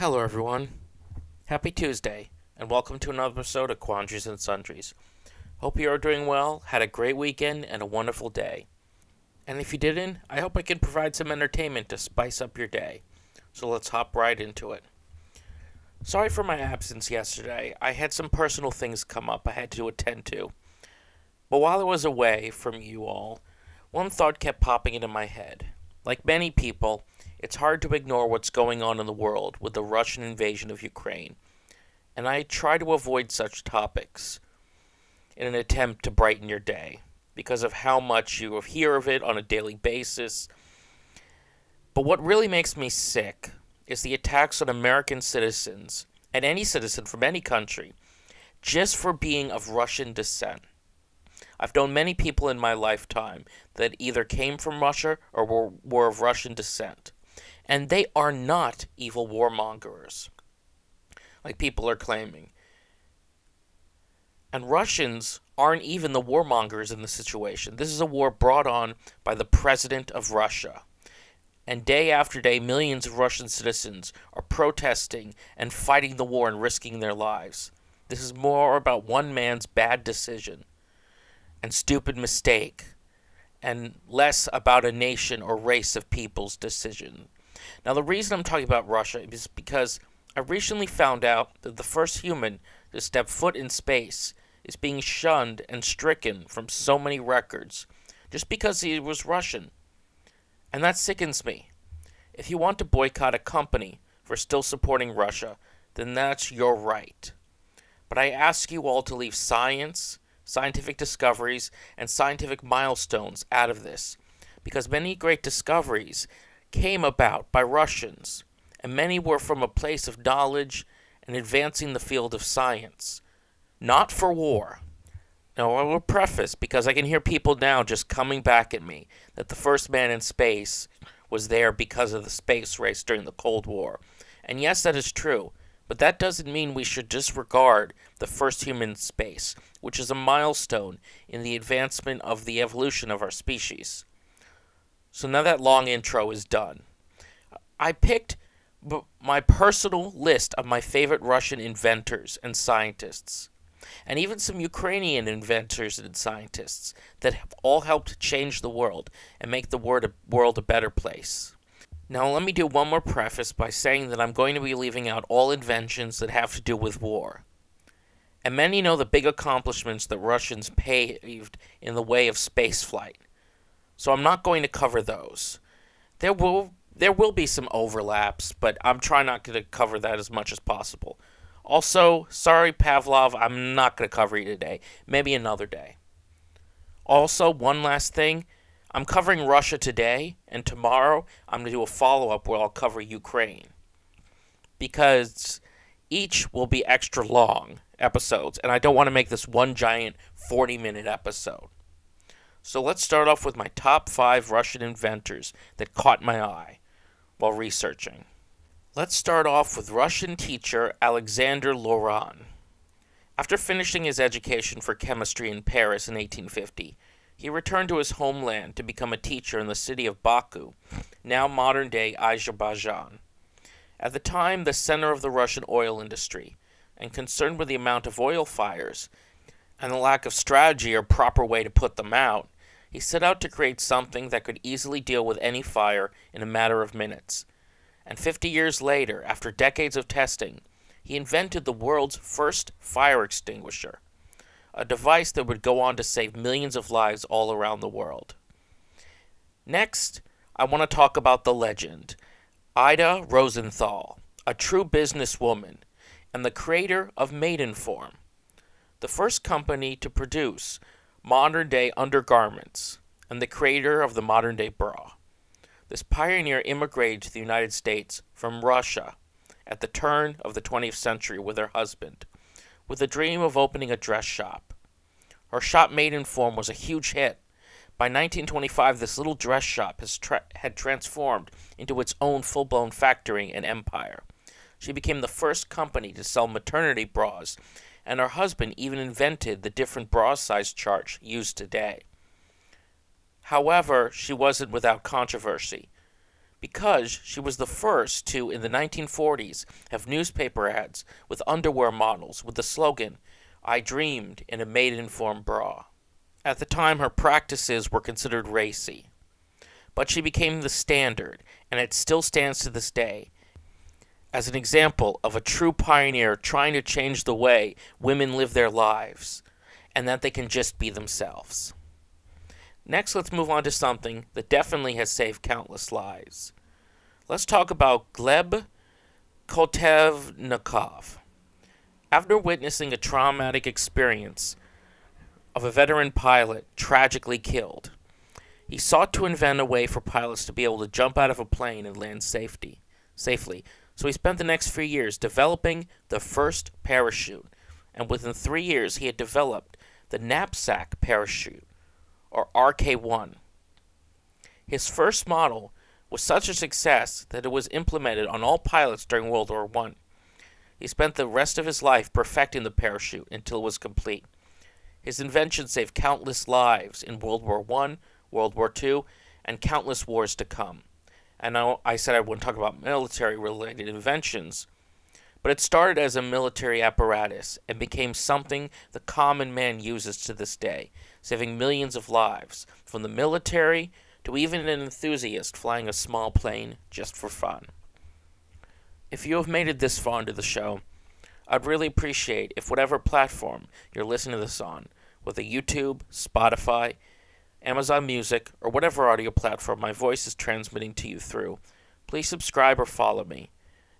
Hello, everyone. Happy Tuesday, and welcome to another episode of Quandaries and Sundries. Hope you are doing well, had a great weekend, and a wonderful day. And if you didn't, I hope I can provide some entertainment to spice up your day. So let's hop right into it. Sorry for my absence yesterday. I had some personal things come up I had to attend to. But while I was away from you all, one thought kept popping into my head. Like many people, it's hard to ignore what's going on in the world with the Russian invasion of Ukraine, and I try to avoid such topics in an attempt to brighten your day because of how much you hear of it on a daily basis. But what really makes me sick is the attacks on American citizens and any citizen from any country just for being of Russian descent. I've known many people in my lifetime that either came from Russia or were, were of Russian descent. And they are not evil warmongers, like people are claiming. And Russians aren't even the warmongers in the situation. This is a war brought on by the president of Russia. And day after day, millions of Russian citizens are protesting and fighting the war and risking their lives. This is more about one man's bad decision and stupid mistake, and less about a nation or race of people's decision. Now, the reason I'm talking about Russia is because I recently found out that the first human to step foot in space is being shunned and stricken from so many records just because he was Russian. And that sickens me. If you want to boycott a company for still supporting Russia, then that's your right. But I ask you all to leave science, scientific discoveries, and scientific milestones out of this, because many great discoveries came about by Russians, and many were from a place of knowledge and advancing the field of science, not for war. Now, I will preface because I can hear people now just coming back at me that the first man in space was there because of the space race during the Cold War. And yes, that is true, but that doesn't mean we should disregard the first human in space, which is a milestone in the advancement of the evolution of our species. So now that long intro is done. I picked my personal list of my favorite Russian inventors and scientists, and even some Ukrainian inventors and scientists that have all helped change the world and make the world a better place. Now, let me do one more preface by saying that I'm going to be leaving out all inventions that have to do with war. And many know the big accomplishments that Russians paved in the way of spaceflight so I'm not going to cover those. There will there will be some overlaps, but I'm trying not to cover that as much as possible. Also, sorry Pavlov, I'm not going to cover you today. Maybe another day. Also, one last thing. I'm covering Russia today, and tomorrow I'm going to do a follow up where I'll cover Ukraine. Because each will be extra long episodes, and I don't want to make this one giant 40 minute episode. So let's start off with my top five Russian inventors that caught my eye while researching. Let's start off with Russian teacher Alexander Loran. After finishing his education for chemistry in Paris in 1850, he returned to his homeland to become a teacher in the city of Baku, now modern day Azerbaijan. At the time, the center of the Russian oil industry, and concerned with the amount of oil fires, and the lack of strategy or proper way to put them out, he set out to create something that could easily deal with any fire in a matter of minutes. And 50 years later, after decades of testing, he invented the world's first fire extinguisher, a device that would go on to save millions of lives all around the world. Next, I want to talk about the legend, Ida Rosenthal, a true businesswoman and the creator of Maidenform, the first company to produce modern day undergarments and the creator of the modern day bra. This pioneer immigrated to the United States from Russia at the turn of the 20th century with her husband, with a dream of opening a dress shop. Her shop Maidenform was a huge hit. By 1925, this little dress shop tra- had transformed into its own full blown factory and empire. She became the first company to sell maternity bras and her husband even invented the different bra size charts used today. However, she wasn't without controversy, because she was the first to, in the 1940s, have newspaper ads with underwear models with the slogan, I dreamed in a Maidenform bra. At the time, her practices were considered racy, but she became the standard, and it still stands to this day as an example of a true pioneer trying to change the way women live their lives and that they can just be themselves. Next, let's move on to something that definitely has saved countless lives. Let's talk about Gleb Koltevnikov. After witnessing a traumatic experience of a veteran pilot tragically killed, he sought to invent a way for pilots to be able to jump out of a plane and land safety, safely. So he spent the next few years developing the first parachute, and within three years he had developed the knapsack parachute, or RK1. His first model was such a success that it was implemented on all pilots during World War I. He spent the rest of his life perfecting the parachute until it was complete. His invention saved countless lives in World War I, World War II, and countless wars to come. And now I said I wouldn't talk about military related inventions, but it started as a military apparatus and became something the common man uses to this day, saving millions of lives, from the military to even an enthusiast flying a small plane just for fun. If you have made it this far into the show, I'd really appreciate if whatever platform you're listening to this on, whether YouTube, Spotify, Amazon Music, or whatever audio platform my voice is transmitting to you through, please subscribe or follow me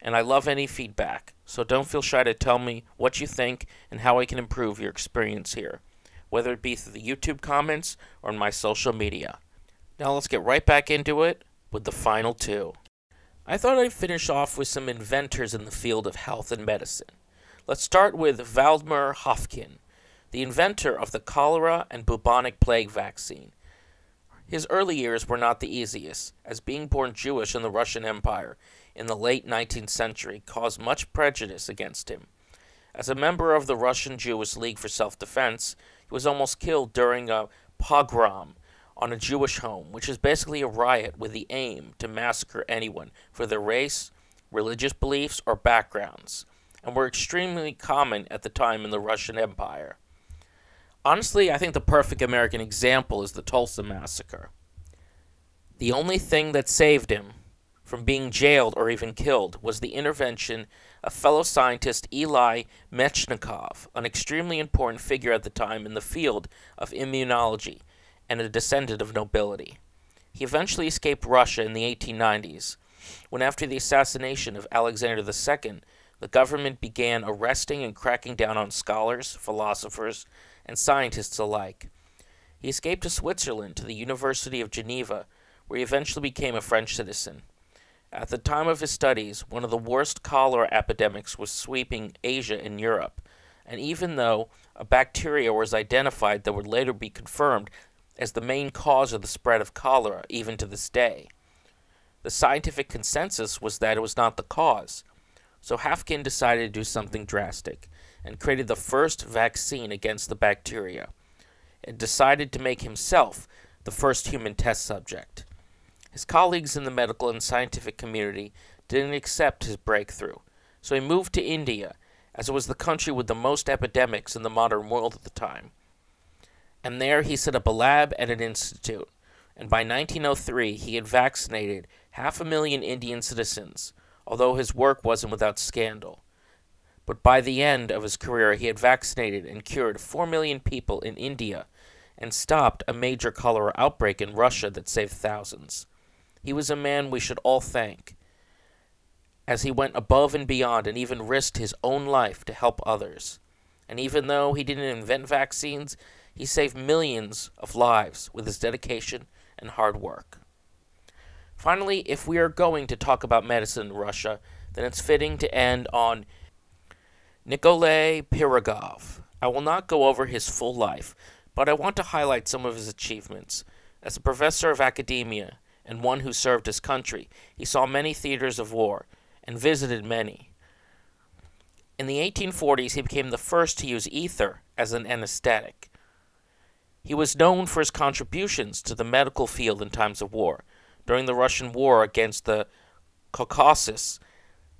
and I love any feedback, so don't feel shy to tell me what you think and how I can improve your experience here, whether it be through the YouTube comments or on my social media. Now let's get right back into it with the final two. I thought I'd finish off with some inventors in the field of health and medicine. Let's start with Valdemar Haffkine, the inventor of the cholera and bubonic plague vaccine. His early years were not the easiest, as being born Jewish in the Russian Empire, in the late 19th century caused much prejudice against him. As a member of the Russian Jewish League for Self Defense, he was almost killed during a pogrom on a Jewish home, which is basically a riot with the aim to massacre anyone for their race, religious beliefs, or backgrounds, and were extremely common at the time in the Russian Empire. Honestly, I think the perfect American example is the Tulsa Massacre. The only thing that saved him from being jailed or even killed was the intervention of fellow scientist Eli Mechnikov, an extremely important figure at the time in the field of immunology and a descendant of nobility. He eventually escaped Russia in the 1890s, when after the assassination of Alexander II, the government began arresting and cracking down on scholars, philosophers, and scientists alike. He escaped to Switzerland to the University of Geneva, where he eventually became a French citizen. At the time of his studies, one of the worst cholera epidemics was sweeping Asia and Europe, and even though a bacteria was identified that would later be confirmed as the main cause of the spread of cholera, even to this day, the scientific consensus was that it was not the cause. So Haffkine decided to do something drastic and created the first vaccine against the bacteria, and decided to make himself the first human test subject. His colleagues in the medical and scientific community didn't accept his breakthrough, so he moved to India, as it was the country with the most epidemics in the modern world at the time. And there he set up a lab and an institute, and by 1903 he had vaccinated half a million Indian citizens, although his work wasn't without scandal. But by the end of his career, he had vaccinated and cured 4 million people in India and stopped a major cholera outbreak in Russia that saved thousands. He was a man we should all thank, as he went above and beyond and even risked his own life to help others. And even though he didn't invent vaccines, he saved millions of lives with his dedication and hard work. Finally, if we are going to talk about medicine in Russia, then it's fitting to end on Nikolai Pirogov. I will not go over his full life, but I want to highlight some of his achievements. As a professor of academia, and one who served his country. He saw many theaters of war and visited many. In the 1840s, he became the first to use ether as an anesthetic. He was known for his contributions to the medical field in times of war, during the Russian war against the Caucasus,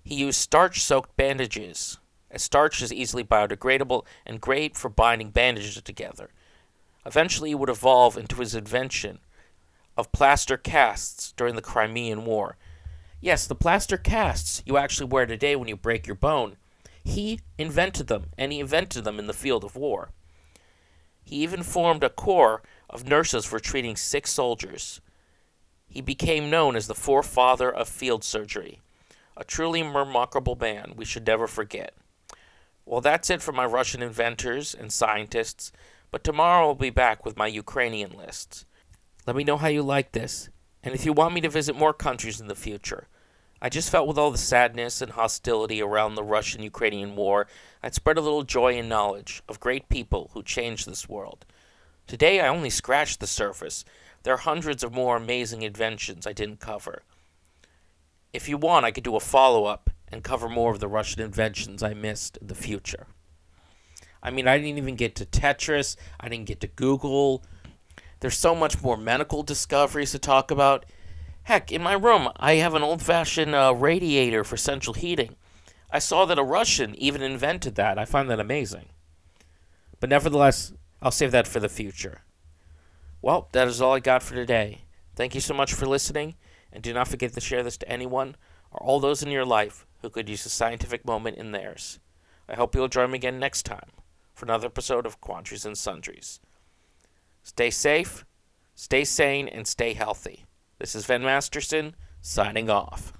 he used starch soaked bandages, as starch is easily biodegradable and great for binding bandages together. Eventually, he would evolve into his invention of plaster casts during the Crimean War. Yes, the plaster casts you actually wear today when you break your bone. He invented them, and he invented them in the field of war. He even formed a corps of nurses for treating sick soldiers. He became known as the forefather of field surgery. A truly remarkable man we should never forget. Well, that's it for my Russian inventors and scientists, but tomorrow I'll be back with my Ukrainian lists. Let me know how you like this, and if you want me to visit more countries in the future. I just felt with all the sadness and hostility around the Russian Ukrainian war, I'd spread a little joy and knowledge of great people who changed this world. Today I only scratched the surface. There are hundreds of more amazing inventions I didn't cover. If you want, I could do a follow up and cover more of the Russian inventions I missed in the future. I mean, I didn't even get to Tetris, I didn't get to Google. There's so much more medical discoveries to talk about. Heck, in my room, I have an old fashioned uh, radiator for central heating. I saw that a Russian even invented that. I find that amazing. But nevertheless, I'll save that for the future. Well, that is all I got for today. Thank you so much for listening, and do not forget to share this to anyone or all those in your life who could use a scientific moment in theirs. I hope you'll join me again next time for another episode of Quandaries and Sundries. Stay safe, stay sane, and stay healthy. This is Van Masterson signing off.